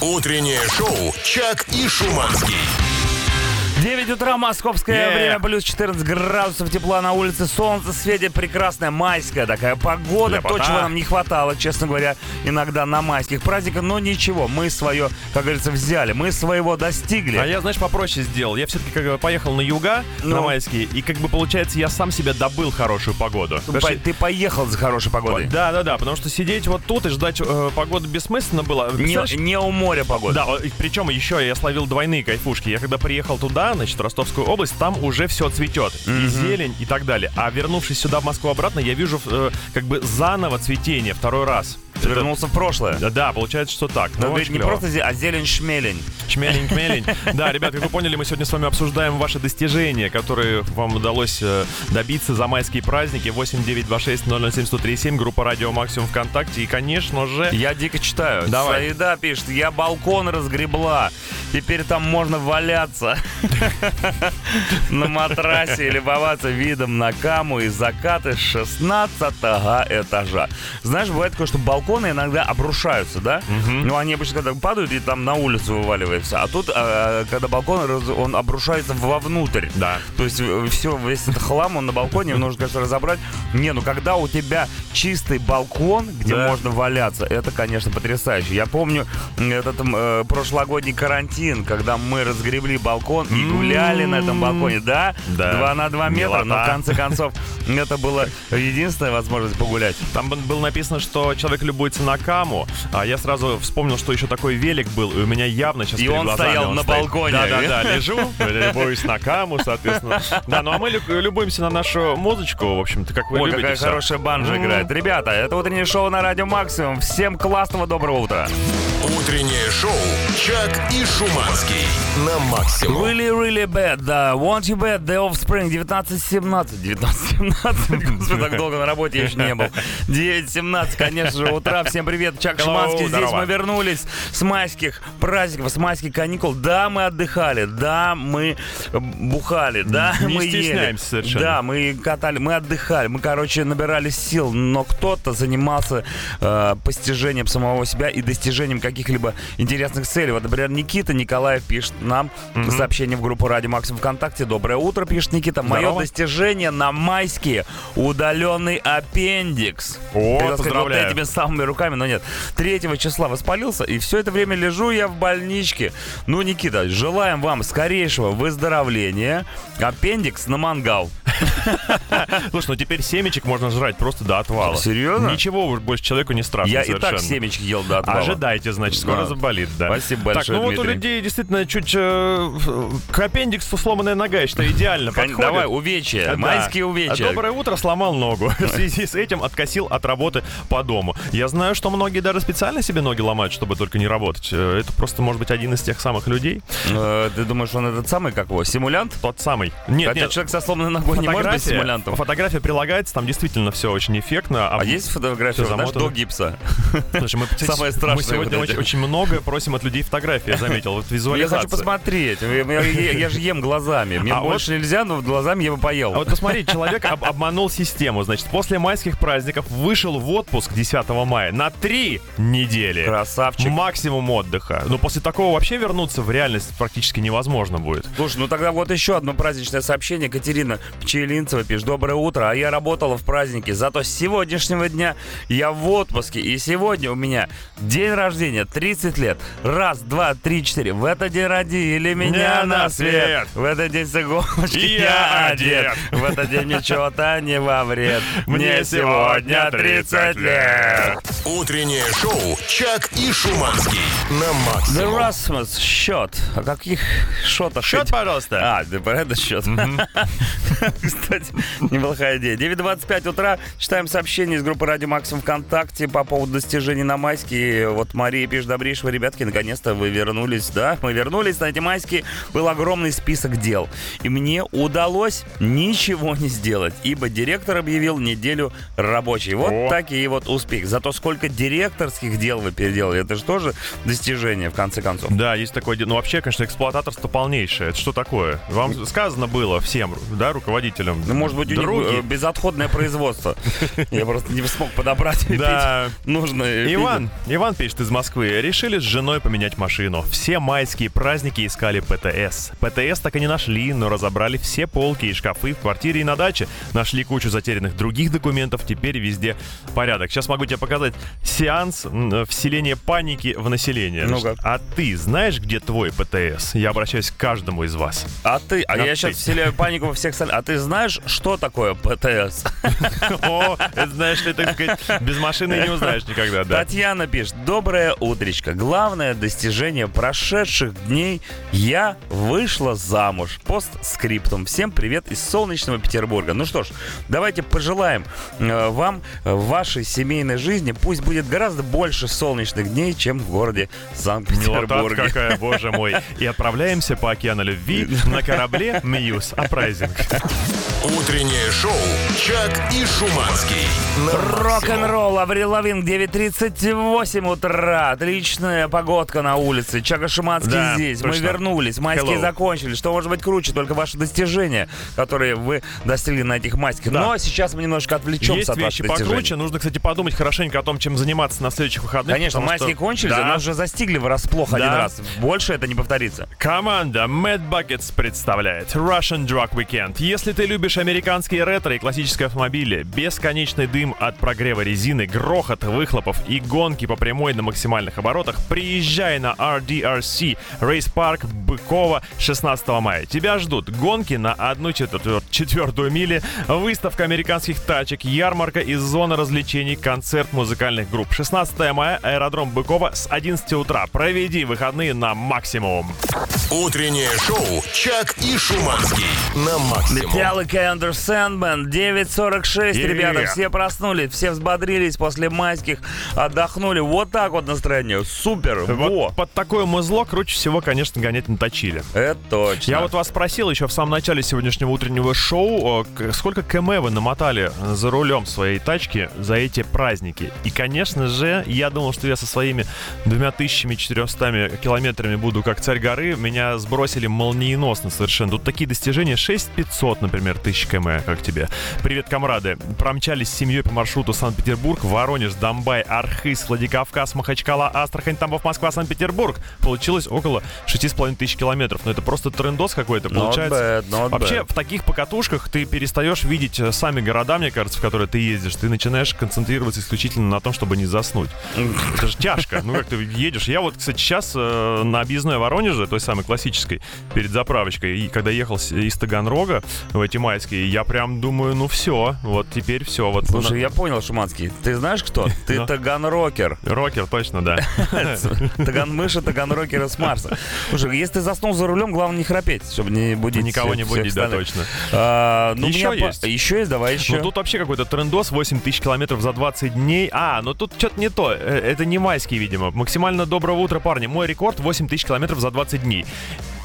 Утреннее шоу «Чак и Шуманский». 9 утра, московское Yeah. время, плюс 14 градусов тепла на улице, солнце светит, прекрасная майская такая погода, Ляпота. то, чего нам не хватало, честно говоря, иногда на майских праздниках, но ничего, мы свое, как говорится, взяли, мы своего достигли. А я, знаешь, попроще сделал. Я все-таки как бы поехал на юга, на Ну. майские, и как бы получается, я сам себе добыл хорошую погоду. Ты по- Ты поехал за хорошей погодой. Да, да, да, потому что сидеть вот тут и ждать э, погоды бессмысленно было. Не, не у моря погода. Да, причем еще я словил двойные кайфушки. Я когда приехал туда, значит, в Ростовскую область, там уже все цветет. И зелень, и так далее. А вернувшись сюда, в Москву обратно, я вижу э, как бы заново цветение второй раз. Ты вернулся в прошлое. Да, да, получается, что так. Но Ну, ведь не клево. просто а зелень-шмелень. Шмелень, кмелень. Да, ребят, как вы поняли, мы сегодня с вами обсуждаем ваши достижения, которые вам удалось э, добиться за майские праздники. 8926 007 группа Радио Максимум ВКонтакте. И, конечно же, Я дико читаю. Давай. Саида пишет, я балкон разгребла. Теперь там можно валяться на матрасе и любоваться видом на каму и закаты 16 этажа. Знаешь, бывает такое, что балконы иногда обрушаются, да? Ну, они обычно когда падают и там на улицу вываливаются. А тут, э, когда балкон, он обрушается вовнутрь. Да. То есть все, весь этот хлам, он на балконе, нужно, конечно, разобрать. Не, ну когда у тебя чистый балкон, где Да. можно валяться, это, конечно, потрясающе. Я помню этот э, прошлогодний карантин, когда мы разгребли балкон и гуляли на этом балконе, да? Да. Два на два метра, но в Милота. конце концов это была единственная возможность погулять. Там было написано, что человек любуется на каму, а я сразу вспомнил, что еще такой велик был, и у меня явно сейчас И перед он глазами стоял на стоит. балконе. Да-да-да, лежу, любуюсь на каму, соответственно. Да, ну а мы лю- любуемся на нашу музычку, в общем-то, как вы Ой, любите какая хорошая банжа играет. Ребята, это утреннее шоу на Радио Максимум. Всем классного доброго утра. Утреннее шоу «Чак и Шуманский» на максимум. Really, really bad, да. Want you bad, The Offspring, 1917. 1917, господи, так долго на работе я еще не был. 9.17, конечно же, утра. Всем привет, Чак Hello, Шуманский. Здесь мы вернулись с майских праздников, с майских каникул. Да, мы отдыхали, да, мы бухали, да, Не мы ели. совершенно. Да, мы катали, мы отдыхали, мы, короче, набирали сил, но кто-то занимался э, постижением самого себя и достижением каких-либо интересных целей. Вот, например, Никита Николаев пишет нам сообщение в группу Радио Максим ВКонтакте. Доброе утро, пишет Никита. Мое Здорово. достижение на майские удаленный аппендикс. О, сказать, поздравляю. Вот этими самыми руками, но нет. Третьего числа воспалился, и все это время лежу я в больничке. Ну, Никита, желаем вам скорейшего выздоровления. Аппендикс на мангал. Слушай, ну теперь семечек можно жрать просто до отвала. Серьезно? Ничего больше человеку не страшно Я и так семечки ел до отвала. Ожидайте, значит, скоро Да. заболит, да. Спасибо Так, большое, ну вот у людей действительно чуть э, к аппендиксу сломанная нога, я считаю, идеально подходит. Давай, увечья. Да. Майские увечья. Доброе утро, сломал ногу. В связи с этим откосил от работы по дому. Я знаю, что многие даже специально себе ноги ломают, чтобы только не работать. Э, Это просто, может быть, один из тех самых людей. Э, Ты думаешь, он этот самый, как его, симулянт? Тот самый. Нет, Хотя нет, человек со сломанной ногой не может быть симулянтом. фотография прилагается, там действительно все очень эффектно. А есть фотография, вот, замотано. до гипса? Слушай, мы, кстати, Самое страшное мы сегодня вот очень, очень много просим от людей фотографий, я заметил. Вот Я визуализация. хочу посмотреть. Я, я- я- я же ем глазами. Мне А вот- больше нельзя, но глазами я бы поел. А вот посмотри, человек об- обманул систему. Значит, после майских праздников вышел в отпуск 10 мая на три недели. Красавчик. Максимум отдыха. Но после такого вообще вернуться в реальность практически невозможно будет. Слушай, ну тогда вот еще одно праздничное сообщение. Катерина Пчелинцева пишет. Доброе утро, а я работала в празднике. Зато с сегодняшнего дня я в отпуске. И сегодня у меня день рождения, 30 лет. Раз, два, три, четыре. В этот день родили меня на свет. свет. В этот день с иголочки я одет. одет. В этот день ничего-то не во вред. Мне сегодня 30 лет. Утреннее шоу «Чак и Шуманский» на The максимум. Rasmus счет. О каких шотах? Счет, пожалуйста. А, да про это счет. Кстати, неплохая идея. 9.25 утра. Читаем сообщение из группы Радио Максим ВКонтакте по поводу достижений на майские. Вот Мария пишет, добрейшего, ребятки, наконец-то вы вернулись. Да, мы вернулись на эти майские. Был огромный список дел. И мне удалось ничего не сделать, ибо директор объявил неделю рабочей. Вот О. такие вот успехи. Зато сколько директорских дел вы переделали, это же тоже достижение, в конце концов. Да, есть такое дело. Ну, вообще, конечно, эксплуататорство полнейшее. Это что такое? Вам сказано было всем, да, руководителям, Ну, может быть, у них Други. э, безотходное производство. Я просто не смог подобрать Да. пить нужное. Иван, Иван пишет из Москвы. Решили с женой поменять машину. Все майские праздники искали ПТС. ПТС так и не нашли, но разобрали все полки и шкафы в квартире и на даче. Нашли кучу затерянных других документов, теперь везде порядок. Сейчас могу тебе показать сеанс м, вселения паники в население. Ну-ка. А ты знаешь, где твой ПТС? Я обращаюсь к каждому из вас. А ты, а А я ты? сейчас вселяю панику во всех остальных. А ты знаешь, что такое ПТС? О, это знаешь ли, так сказать, без машины не узнаешь никогда, да. Татьяна пишет. Доброе утречко. Главное достижение прошедших дней. Я вышла замуж. Постскриптум. Всем привет из солнечного Петербурга. Ну что ж, давайте пожелаем э, вам э, в вашей семейной жизни пусть будет гораздо больше солнечных дней, чем в городе Санкт-Петербурге. какая, боже мой. И отправляемся по океану любви на корабле Мьюз Апрайзинг. Утреннее шоу «Чак и Шуманский». Рок-н-ролл, Аврил Лавин, 9.38 утра. Отличная погодка на улице. Чака Шиманский Да, здесь. Мы точно. вернулись. Майские Hello. закончились. Что может быть круче? Только ваши достижения, которые вы достигли на этих майских. Да. Но сейчас мы немножко отвлечемся Есть от вещи покруче. Нужно, кстати, подумать хорошенько о том, чем заниматься на следующих выходных. Конечно, майские что- кончились, Да. нас уже застигли врасплох один Да. раз. Больше это не повторится. Команда Mad Buckets представляет Russian Drug Weekend. Если ты любишь американские ретро и классические автомобили, бесконечный дым от прогрева резины, грохот выхлопов и гонки по прямой на максимальных оборотах, приезжай на RDRC Race Park Быкова 16 мая. Тебя ждут гонки на одну четвер- четвертую мили, выставка американских тачек, ярмарка из зоны развлечений, концерт музыкальных групп. 16 мая, аэродром Быкова с 11 утра. Проведи выходные на максимум. Утреннее шоу «Чак и Шуманский». На максимум. Metallica Under Sandman, 9.46, Yeah. ребята, все проснулись, все взбодрились после майских, отдохнули. Вот так вот настроение, супер, во! Вот под такое музло круче всего, конечно, гонять на точиле. Это точно. Я вот вас спросил еще в самом начале сегодняшнего утреннего шоу, к- сколько км вы намотали за рулем своей тачки за эти праздники. И, конечно же, я думал, что я со своими 2400 километрами буду как царь горы. Меня сбросили молниеносно совершенно. Тут такие достижения 6500, например, тысяч км, как тебе. Привет, комрады. Промчались с семьей по маршруту Санкт-Петербург, Воронеж, Домбай, Архыз, Владикавказ, Махачкала, Астрахань, Тамбов, Москва, Санкт-Петербург. Получилось около 6,5 тысяч километров. Но это просто трендос какой-то Not получается. bad, not Вообще, bad. в таких покатушках ты перестаешь видеть э, сами города, мне кажется, в которые ты ездишь. Ты начинаешь концентрироваться исключительно на том, чтобы не заснуть. Это же тяжко. Ну, как ты едешь. Я вот, кстати, сейчас э, на объездной Воронеже, той самой классической, перед заправочкой, и когда ехал с- из Таганрога в эти майские, я прям думаю, ну все, вот теперь все. Вот Слушай, я понял, Шуманский. Ты знаешь кто? Ты Ну. таганрокер. Рокер, точно, да. Таганмыша, таганрокеры с Марса. Слушай, если ты заснул за рулем, главное не храпеть, чтобы не будить Никого не будить, да, точно. А, ну, Еще есть. Еще есть, давай еще. Ну тут вообще какой-то трендос, 8 тысяч километров за 20 дней. А, ну тут что-то не то. Э, Это не майский, видимо. Максимально доброго утра, парни. Мой рекорд 8 тысяч километров за 20 дней.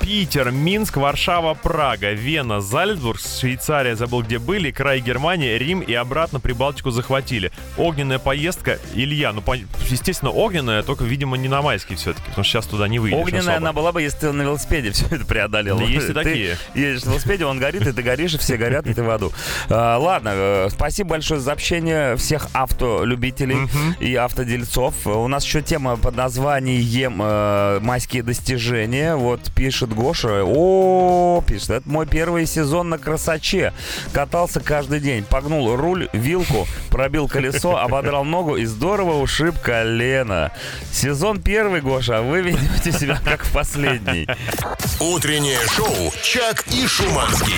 Питер, Минск, Варшава, Прага, Вена, Зальцбург, Швейцария, забыл где были, край Германии, Рим и обратно Прибалтику захватили. Огненная поездка, Илья, ну, естественно, огненная, только, видимо, не на майский все-таки, потому что сейчас туда не выйдешь Огненная особо. она была бы, если ты на велосипеде все это преодолел. Да есть и Ты такие. едешь на велосипеде, он горит, и ты горишь, и все горят, и ты в аду. А, ладно, э, спасибо большое за общение всех автолюбителей и автодельцов. У нас еще тема под названием э, «Майские достижения». Вот пишет Гоша. О, пишет, это мой первый сезон на красаче. Катался каждый день. Погнул руль, вилку, пробил колесо, ободрал ногу и здорово ушиб колено. Сезон первый, Гоша, а вы ведете себя как в последний. Утреннее шоу «Чак и Шуманский».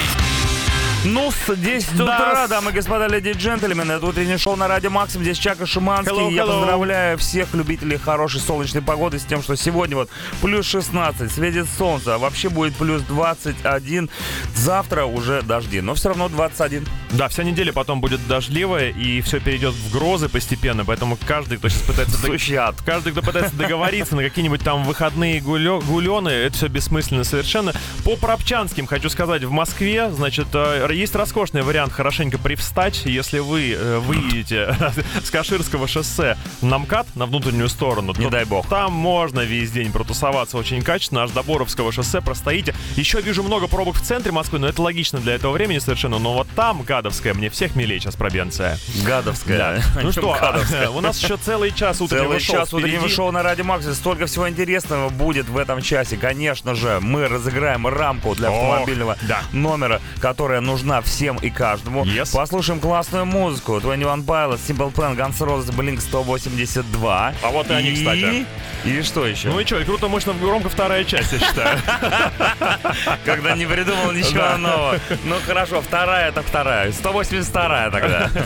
Ну, с 10 утра, дамы и господа, леди и джентльмены, это утреннее шоу на Радио Максим, здесь Чака Шиманский. Hello, Я hello. поздравляю всех любителей хорошей солнечной погоды с тем, что сегодня вот плюс 16, светит солнце, а вообще будет плюс 21. Завтра уже дожди, но все равно 21. Да, вся неделя потом будет дождливая, и все перейдет в грозы постепенно, поэтому каждый, кто сейчас пытается... дог- Сущий ад. Каждый, кто пытается договориться на какие-нибудь там выходные гулены, это все бессмысленно совершенно. По Пробчанским хочу сказать, в Москве, значит, э, есть роскошный вариант хорошенько привстать, если вы э, выедете с Каширского шоссе на МКАД, на внутреннюю сторону. Не дай бог. Там можно весь день протусоваться очень качественно, аж до Боровского шоссе простоите. Еще вижу много пробок в центре Москвы, но это логично для этого времени совершенно. Но вот там, Гадовская, мне всех милее сейчас пробенция. Гадовская. Ну что, Гадовская. у нас еще целый час утреннего Целый шоу час утреннего шоу на Радио Максе. Столько всего интересного будет в этом часе. Конечно же, мы разыграем рамку для Ох, автомобильного да. номера, которая нужна всем и каждому. Yes. Послушаем классную музыку. 21 Pilots, Simple Plan, Guns Roses, Blink 182. А вот и они, кстати. И что еще? Ну и что, и круто, мощно, громко вторая часть, я считаю. Когда не придумал ничего нового. Ну хорошо, вторая это вторая. 182 тогда.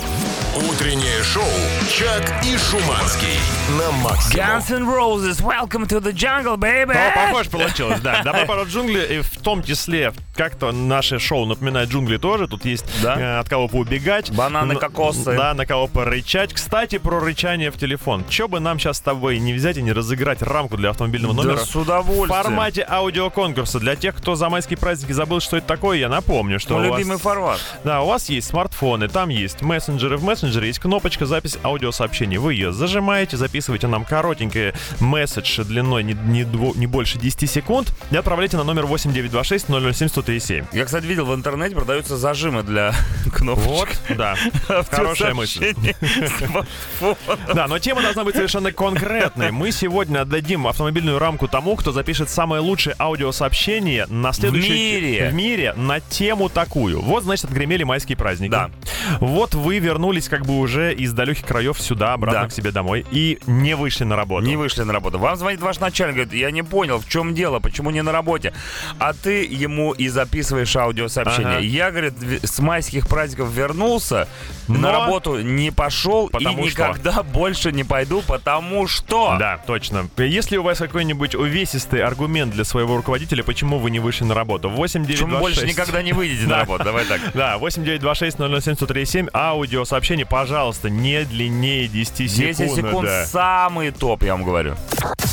Утреннее шоу «Чак и Шуманский» на максимум. Guns N' Roses, welcome to the jungle, baby! Ну, похоже получилось, да. Добро пора в джунгли, и в том числе, как-то наше шоу напоминает джунгли тоже. Тут есть Да. э, от кого поубегать. Бананы, кокосы. Да, на кого порычать. Кстати, про рычание в телефон. Че бы нам сейчас с тобой не взять и не разыграть рамку для автомобильного Да номера? с удовольствием. В формате аудиоконкурса. Для тех, кто за майские праздники забыл, что это такое, я напомню, что Мой у вас- любимый формат. Да, у вас есть смартфоны, там есть мессенджеры. В мессенджере есть кнопочка запись аудиосообщений. Вы ее зажимаете, записываете нам коротенький месседж длиной не, не, дво- не больше 10 секунд и отправляйте на номер 8926 007 137. Я, кстати, видел в интернете продаются зажимы для кнопочек. Вот, да. Хорошая мысль. Да, но тема должна быть совершенно конкретной. Мы сегодня отдадим автомобильную рамку тому, кто запишет самое лучшее аудиосообщение на следующий... мире. В мире на тему такую. Вот, значит, отгремели майские праздники. Да. Вот вы вернулись как бы уже из далеких краев сюда, обратно Да. к себе домой и не вышли на работу. Не вышли на работу. Вам звонит ваш начальник, говорит, я не понял, в чем дело, почему не на работе. А ты ему и записываешь аудиосообщение. Ага. Я, говорит, с майских праздников вернулся, на Но- работу не пошел и Потому что? никогда больше не пойду, потому что... Да, точно. Если у вас какой-нибудь увесистый аргумент для своего руководителя, почему вы не вышли на работу? 8 9 Почему больше никогда не выйдете на работу? Давай так. Да, 8926 007 137 аудиосообщение, пожалуйста, не длиннее 10 секунд. 10 секунд да. самый топ, я вам говорю.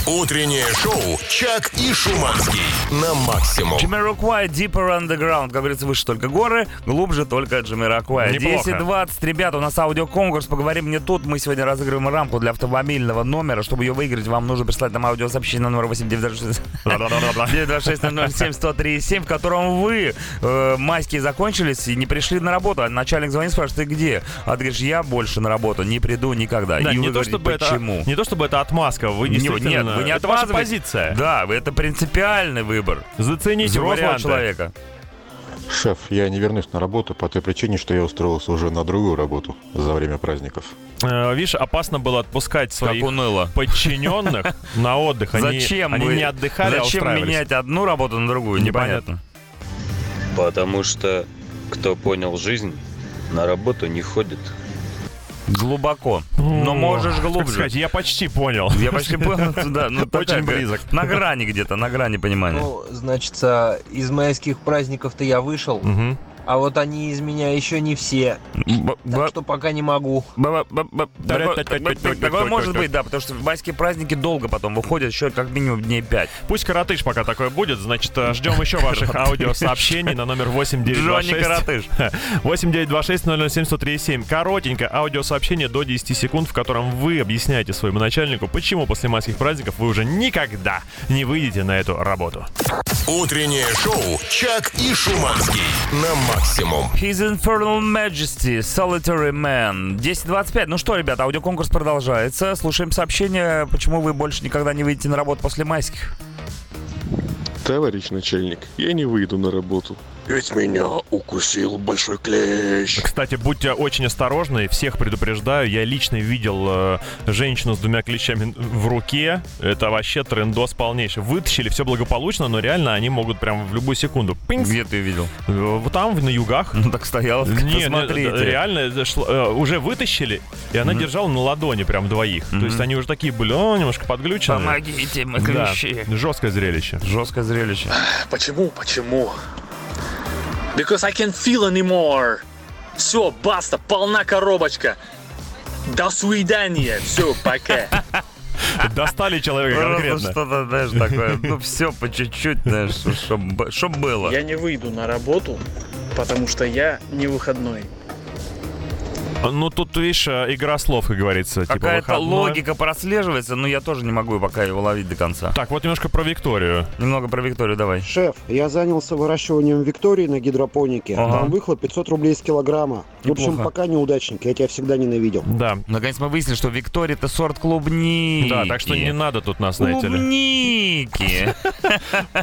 Утреннее шоу «Чак и Шуманский» на максимум. Jamiroquai Deeper Underground. Как говорится, выше только горы, глубже только. Неплохо. 10-20, ребята, у нас аудиоконкурс. Поговорим мне тут. Мы сегодня разыгрываем рамку для автомобильного номера. Чтобы ее выиграть, вам нужно прислать нам аудиосообщение на номер 8926 Да-да-да-да. 926 в котором вы э, майские закончились и не пришли на работу. А начальник звонит, спрашивает, ты где? А ты говоришь, я больше на работу не приду никогда. Да, и не вы то, чтобы это, почему? не то чтобы это отмазка, вы Не- действительно... нет, вы не это позиция. Да, это принципиальный выбор Зацените взрослого варианты. человека. Шеф, я не вернусь на работу по той причине, что я устроился уже на другую работу за время праздников. Э, видишь, опасно было отпускать своих подчиненных на отдых. Они, Зачем они вы- не отдыхали, а Зачем менять одну работу на другую? Непонятно. Потому что кто понял жизнь, на работу не ходит. Глубоко. Но можешь глубже. сказать, я почти понял. Я почти понял, да, ну Очень близок. На грани где-то, на грани понимания. Ну, значит, а, из майских праздников-то я вышел, Мгм. А вот они из меня еще не все, Б- так б- что пока не могу. Такое может быть, да, потому что майские праздники долго потом выходят, еще как минимум дней 5. Пусть коротыш пока такое будет, значит, э, ждем еще ваших аудиосообщений на номер Джонни 8926. Каратыш. 8926 007 137. Коротенькое аудиосообщение до 10 секунд, в котором вы объясняете своему начальнику, почему после майских праздников вы уже никогда не выйдете на эту работу. Утреннее шоу «Чак и Шуманский» на максимум. His Infernal Majesty, Solitary Man. 10.25. Ну что, ребята, аудиоконкурс продолжается. Слушаем сообщение, почему вы больше никогда не выйдете на работу после майских. Товарищ начальник, я не выйду на работу. Ведь меня укусил большой клещ. Кстати, будьте очень осторожны, всех предупреждаю. Я лично видел э, женщину с двумя клещами в руке. Это вообще трендос полнейший. Вытащили, все благополучно, но реально они могут прям в любую секунду. Пинкс. Где ты видел? Э, Вот там, на югах. Ну так стоял. Не, не, реально это шло- э, уже вытащили, и она держала на ладони прям двоих. То есть они уже такие были, о, немножко подглючены. Помогите, мы Да, клещи. жесткое зрелище. Жесткое зрелище. Почему? Почему? Because I can't feel anymore. Все, баста, полна коробочка. До свидания. Все, пока. Достали человека Просто конкретно. что-то, знаешь, такое. Ну, все по чуть-чуть, знаешь, чтобы было. Я не выйду на работу, потому что я не выходной. Ну, тут, видишь, э, игра слов, как говорится. типа Какая-то выходной. логика прослеживается, но я тоже не могу пока его ловить до конца. Так, вот немножко про Викторию. Немного про Викторию давай. Шеф, я занялся выращиванием Виктории на гидропонике. Ага. Там выхлоп 500 рублей с килограмма. В общем, Неплохо. пока неудачник, я тебя всегда ненавидел. Да. Наконец мы выяснили, что Виктория это сорт клубники. Да, так что не надо тут нас, знаете ли. Клубники.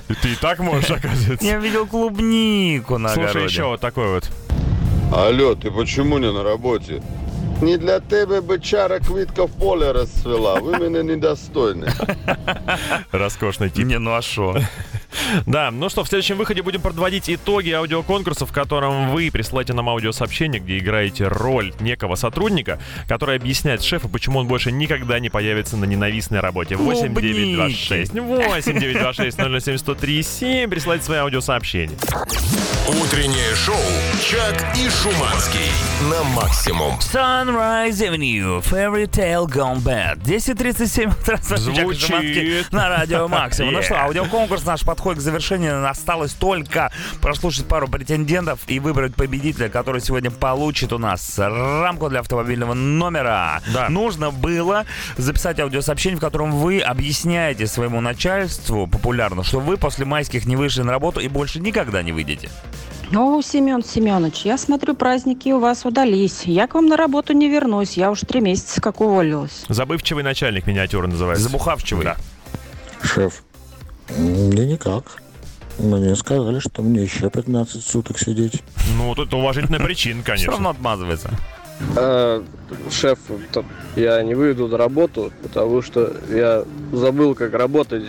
Ты и так можешь, оказывается. Я видел клубнику на Слушай, еще вот такой вот. Алло, ты почему не на работе? Не для тебе бычара квітка в поле расцвела. Вы меня недостойны. Роскошный тип. Не, ну а шо? Да, ну что, в следующем выходе будем подводить итоги аудиоконкурса, в котором вы присылаете нам аудиосообщение, где играете роль некого сотрудника, который объясняет шефу, почему он больше никогда не появится на ненавистной работе. 8926 8926 007 103 7. Присылайте свои аудиосообщения. Утреннее шоу «Чак и Шуманский» на максимум. Sunrise Avenue, Fairy Tale Gone Bad. 10.37 утра. Звучит. На радио Максимум. Ну что, аудиоконкурс наш подходит к завершению. Осталось только прослушать пару претендентов и выбрать победителя, который сегодня получит у нас рамку для автомобильного номера. Да. Нужно было записать аудиосообщение, в котором вы объясняете своему начальству популярно, что вы после майских не вышли на работу и больше никогда не выйдете. О, Семен Семенович, я смотрю, праздники у вас удались. Я к вам на работу не вернусь. Я уж три месяца как уволилась. Забывчивый начальник миниатюра называется. Забухавчивый. Да. Шеф, да никак. Мне сказали, что мне еще 15 суток сидеть. Ну, тут уважительная причина, Все конечно. равно отмазывается. А, шеф, я не выйду на работу, потому что я забыл, как работать.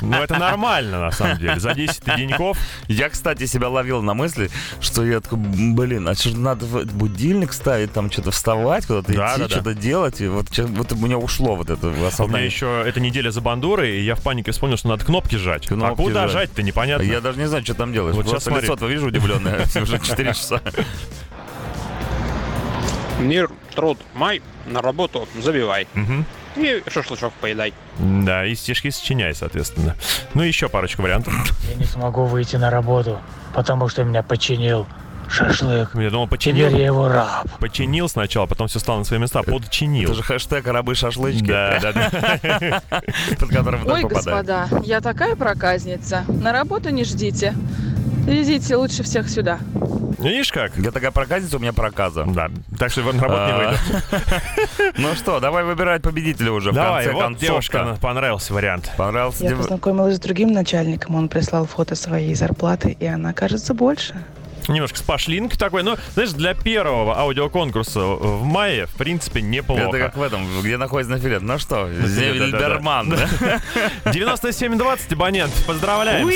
Ну, это нормально, на самом деле. За 10 деньков Я, кстати, себя ловил на мысли, что я такой, блин, а что надо в- будильник ставить, там что-то вставать, куда-то Да, идти, да, да. что-то делать. И вот, вот у меня ушло вот это У меня осознание. еще эта неделя за бандурой, и я в панике вспомнил, что надо кнопки жать. а Кнопки куда жать. жать-то, непонятно. Я даже не знаю, что там делаешь. Вот Просто смотри. лицо твое вижу удивленное. Уже 4 часа. Мир, труд, май, на работу забивай. Мгм. И шашлычок поедай. Да, и стишки сочиняй, соответственно. Ну, еще парочку вариантов. Я не смогу выйти на работу, потому что меня починил шашлык. Я думал, Теперь починил. я его раб. Починил сначала, потом все стало на свои места. Подчинил. Это же хэштег рабы шашлычки. Да, да, да. Ой, господа, я такая проказница. На работу не ждите. Везите лучше всех сюда. Видишь как? Я такая проказница, у меня проказа. Да, так что на работу не А, выйду. Ну что, давай выбирать победителя уже в Давай, конце вот концов. девушка, понравился вариант. Понравился Я познакомилась с другим начальником, он прислал фото своей зарплаты, и она кажется больше. Немножко с пошлинкой такой. Ну, знаешь, для первого аудиоконкурса в мае, в принципе, неплохо. Это как в этом, где находится на филет. Ну что. Зельдерман, да? 9720, абонент. Поздравляем.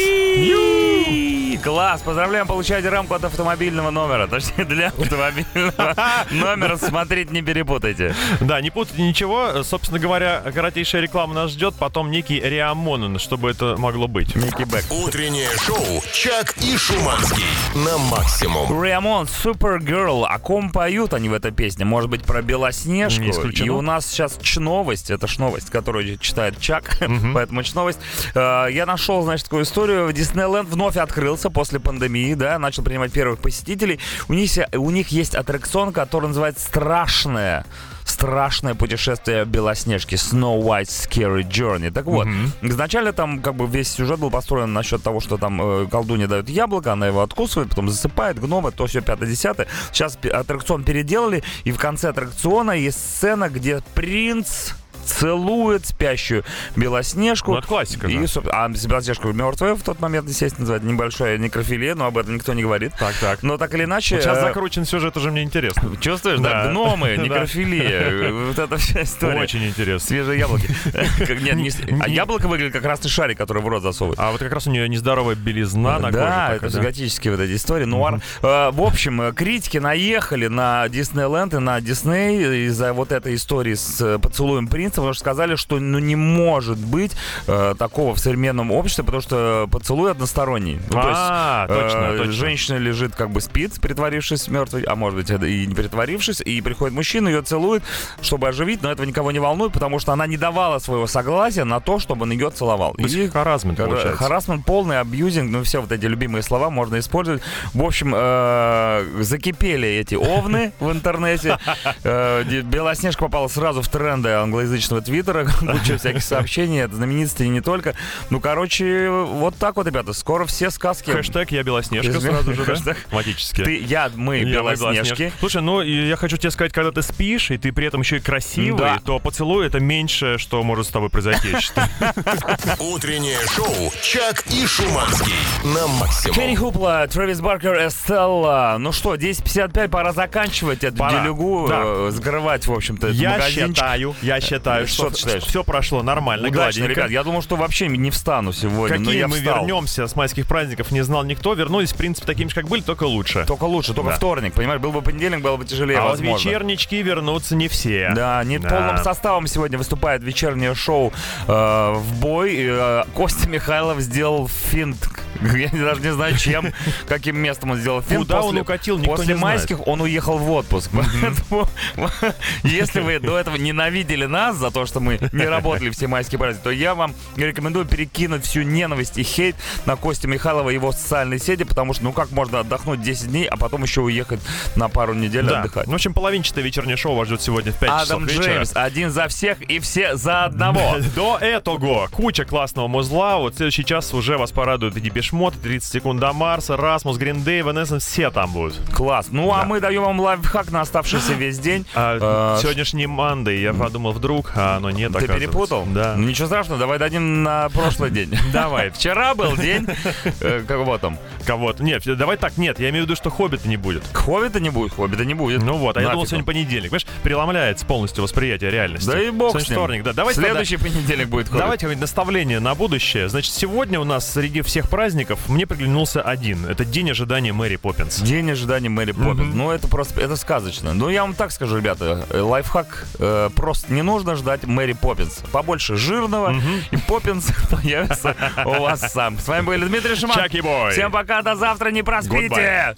Класс, поздравляем, получаете рамку от автомобильного номера. Точнее, для автомобильного номера смотреть не перепутайте. Да, не путайте ничего. Собственно говоря, коротейшая реклама нас ждет. Потом некий Риамонен, чтобы это могло быть. Некий Бэк. Утреннее шоу «Чак и Шуманский» на максимум. Риамон, Supergirl. О ком поют они в этой песне? Может быть, про Белоснежку? Не исключено. И у нас сейчас чновость. Это ж новость, которую читает Чак. Поэтому чновость. Э, Я нашел, значит, такую историю. Диснейленд вновь открылся после пандемии, да, начал принимать первых посетителей. У них, у них есть аттракцион, который называется «Страшное». Страшное путешествие Белоснежки Snow White Scary Journey. Так вот, изначально там как бы весь сюжет был построен насчет того, что там э, колдунья дает яблоко, она его откусывает, потом засыпает, гномы, то все пятое десятое. Сейчас аттракцион переделали, и в конце аттракциона есть сцена, где принц целует спящую Белоснежку. Ну, это классика, И, да. А Белоснежка мертвая в тот момент, естественно, называется небольшая некрофилия, но об этом никто не говорит. Так, так. Но так или иначе... Вот сейчас э, закручен сюжет, уже мне интересно. Чувствуешь, да? Да. Гномы, некрофилия, вот эта вся история. Очень интересно. Свежие яблоки. Как- Нет, а яблоко выглядит как красный шарик, который в рот засовывают. А вот как раз у нее нездоровая белизна на коже. Да, это готические вот эти истории. Нуар. Э, В общем, э, критики наехали на Диснейленд и на Дисней из-за вот этой истории с э, поцелуем принца. Извиниться, потому что сказали, что ну не может быть э, такого в современном обществе, потому что поцелуй односторонний. Ну, то есть, А, точно, э, точно. Женщина лежит как бы спит, притворившись мертвой, а может быть и не притворившись, и приходит мужчина, ее целует, чтобы оживить, но этого никого не волнует, потому что она не давала своего согласия на то, чтобы он ее целовал. То есть харассмент Хара- получается. Харасмент полный, абьюзинг, ну все вот эти любимые слова можно использовать. В общем, э, закипели эти овны в интернете. Э, Белоснежка попала сразу в тренды англоязычного твиттера. Куча всяких сообщений, это знаменитости и не только. Ну, короче, вот так вот, ребята, скоро все сказки... Хэштег «Я Белоснежка» сразу же, да? Хэштег. Автоматически. Ты, я, мы, Я Белоснежки. Слушай, ну я хочу тебе сказать, когда ты спишь, и ты при этом еще и красивый, Да. то поцелуй это меньшее, что может с тобой произойти, я считаю. Утреннее шоу «Чак и Шуманский» на максимум. Кенни Хупла, Трэвис Баркер, Эстелла. Ну что, 10.55, пора заканчивать эту делюгу, Да. э, закрывать, в общем-то, этот Я магазинчик. считаю, я считаю, Что, что ты считаешь? все прошло нормально, Удачно, гладенько. ребят. Я думал, что вообще не встану сегодня, но Какие я мы встал. вернемся с майских праздников, не знал никто. Вернулись, в принципе, такими же, как были, только лучше. Только лучше, только Да. вторник, понимаешь? Был бы понедельник, было бы тяжелее, а вот возможно. вечернички вернутся не все. Да, не Да. полным составом сегодня выступает вечернее шоу э, в бой. Э, Костя Михайлов сделал финт. Я даже не знаю, чем, каким местом он сделал финт. Куда он укатил, никто После майских он уехал в отпуск. Поэтому, если вы до этого ненавидели нас за то, что мы не работали все майские праздники, то я вам рекомендую перекинуть всю ненависть и хейт на Костю Михайлова и его социальные сети, потому что ну как можно отдохнуть 10 дней, а потом еще уехать на пару недель Да. отдыхать. Ну, в общем, половинчатое вечернее шоу вас ждет сегодня в 5 Адам часов вечера. Джеймс, один за всех и все за одного. До этого куча классного музла. Вот следующий час уже вас порадует и Депешмот, 30 секунд до Марса, Расмус, Гриндей, Ванессен, все там будут. Класс. Ну, а Да. мы даем вам лайфхак на оставшийся весь день. А, Э, сегодняшний Мандай, я подумал, вдруг, а оно нет, Ты перепутал? Да. Ну, ничего страшного, давай дадим на прошлый день. Давай. Вчера был день... э, Кого там? Кого-то. Нет, давай так, нет, я имею в виду, что Хоббита не будет. Хоббита не будет, Хоббита не будет. Ну вот, а я думал, сегодня понедельник. Понимаешь, преломляется полностью восприятие реальности. Да и бог Сегодня вторник, да. Давайте Следующий понедельник будет Хоббит. Давайте какое-нибудь наставление на будущее. Значит, сегодня у нас среди всех праздников мне приглянулся один. Это день ожидания Мэри Поппинс. День ожидания Мэри Поппинс. Ну, это просто, это сказочно. Ну, я вам так скажу, ребята, э, лайфхак, э, просто не нужно ждать Мэри Поппинс. Побольше жирного, и Поппинс появится у вас сам. С вами были Дмитрий Шиман. Чаки-бой. Всем пока, до завтра, не проспите.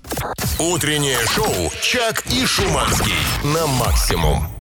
Утреннее шоу «Чак и Шуманский» на максимум.